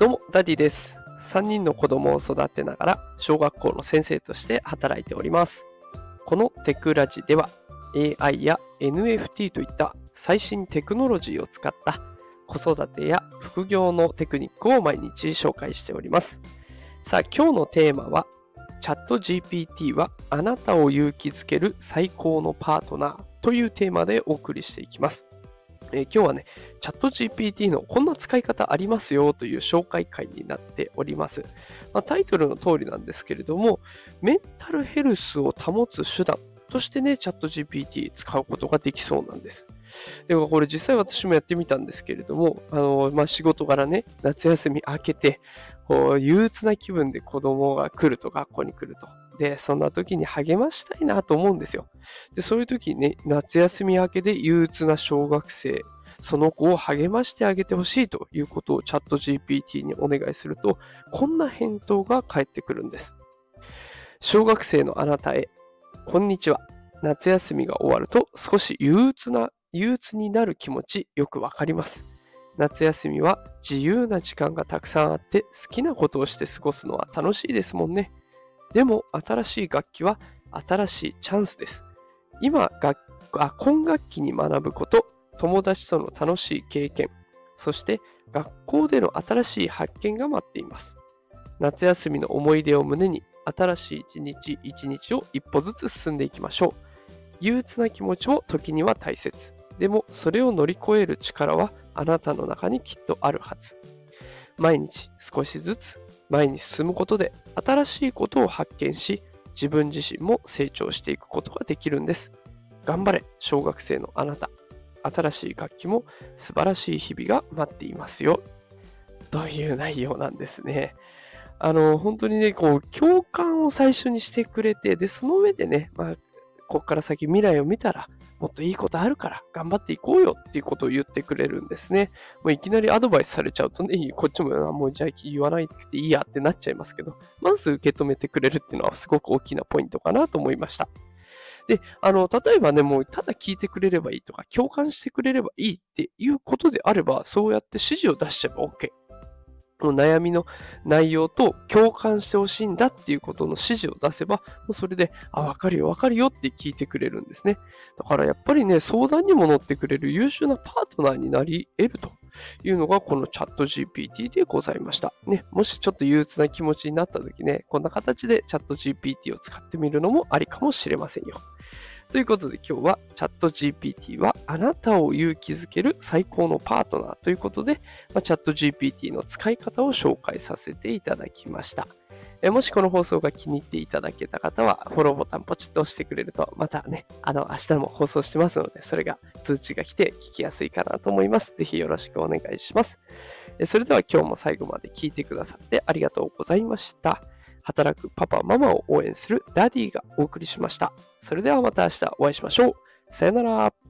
どうも、ダディです。3人の子供を育てながら、小学校の先生として働いております。このテクラジでは、AI や NFT といった最新テクノロジーを使った子育てや副業のテクニックを毎日紹介しております。さあ、今日のテーマは、チャット GPT はあなたを勇気づける最高のパートナーというテーマでお送りしていきます。えー今日はね、チャット GPT のこんな使い方ありますよという紹介会になっております。まあタイトルの通りなんですけれども、メンタルヘルスを保つ手段としてね、チャット GPT 使うことができそうなんです。でもこれ実際私もやってみたんですけれども、あのまあ、仕事柄ね、夏休み明けて、こう憂鬱な気分で子供が来ると、学校に来ると。で、そんな時に励ましたいなと思うんですよ。で、そういう時にね、夏休み明けで憂鬱な小学生、その子を励ましてあげてほしいということをチャット GPT にお願いすると、こんな返答が返ってくるんです。小学生のあなたへ、こんにちは。夏休みが終わると少し憂鬱な、憂鬱になる気持ちよくわかります。夏休みは自由な時間がたくさんあって好きなことをして過ごすのは楽しいですもんね。でも新しい楽器は新しいチャンスです。今楽あ今学期に学ぶこと、友達との楽しい経験、そして学校での新しい発見が待っています。夏休みの思い出を胸に新しい一日一日を一歩ずつ進んでいきましょう。憂鬱な気持ちも時には大切。でもそれを乗り越える力はあなたの中にきっとあるはず。毎日少しずつ前に進むことで新しいことを発見し自分自身も成長していくことができるんです。頑張れ小学生のあなた。新しい楽器も素晴らしい日々が待っていますよ。という内容なんですね。あの、本当にね、こう、共感を最初にしてくれて、で、その上でね、まあ、こっから先未来を見たら、もっといいことあるから頑張っていこうよっていうことを言ってくれるんですね。もういきなりアドバイスされちゃうとね、こっちももうじゃあ言わないでいいやってなっちゃいますけど、まず受け止めてくれるっていうのはすごく大きなポイントかなと思いました。で、あの、例えばね、もうただ聞いてくれればいいとか、共感してくれればいいっていうことであれば、そうやって指示を出しちゃえば OK。もう悩みの内容と共感してほしいんだっていうことの指示を出せば、もうそれで、あ、わかるよ、わかるよって聞いてくれるんですね。だからやっぱりね、相談にも乗ってくれる優秀なパートナーになり得るというのがこのチャット GPT でございました。ね、もしちょっと憂鬱な気持ちになった時ね、こんな形でチャット GPT を使ってみるのもありかもしれませんよ。ということで今日はチャット GPT はあなたを勇気づける最高のパートナーということで、まあ、チャット GPT の使い方を紹介させていただきました。えもしこの放送が気に入っていただけた方は、フォローボタンポチッと押してくれると、またね、あの、明日も放送してますので、それが通知が来て聞きやすいかなと思います。ぜひよろしくお願いします。えそれでは今日も最後まで聞いてくださってありがとうございました。働くパパ、ママを応援するダディがお送りしました。それではまた明日お会いしましょう。さよなら。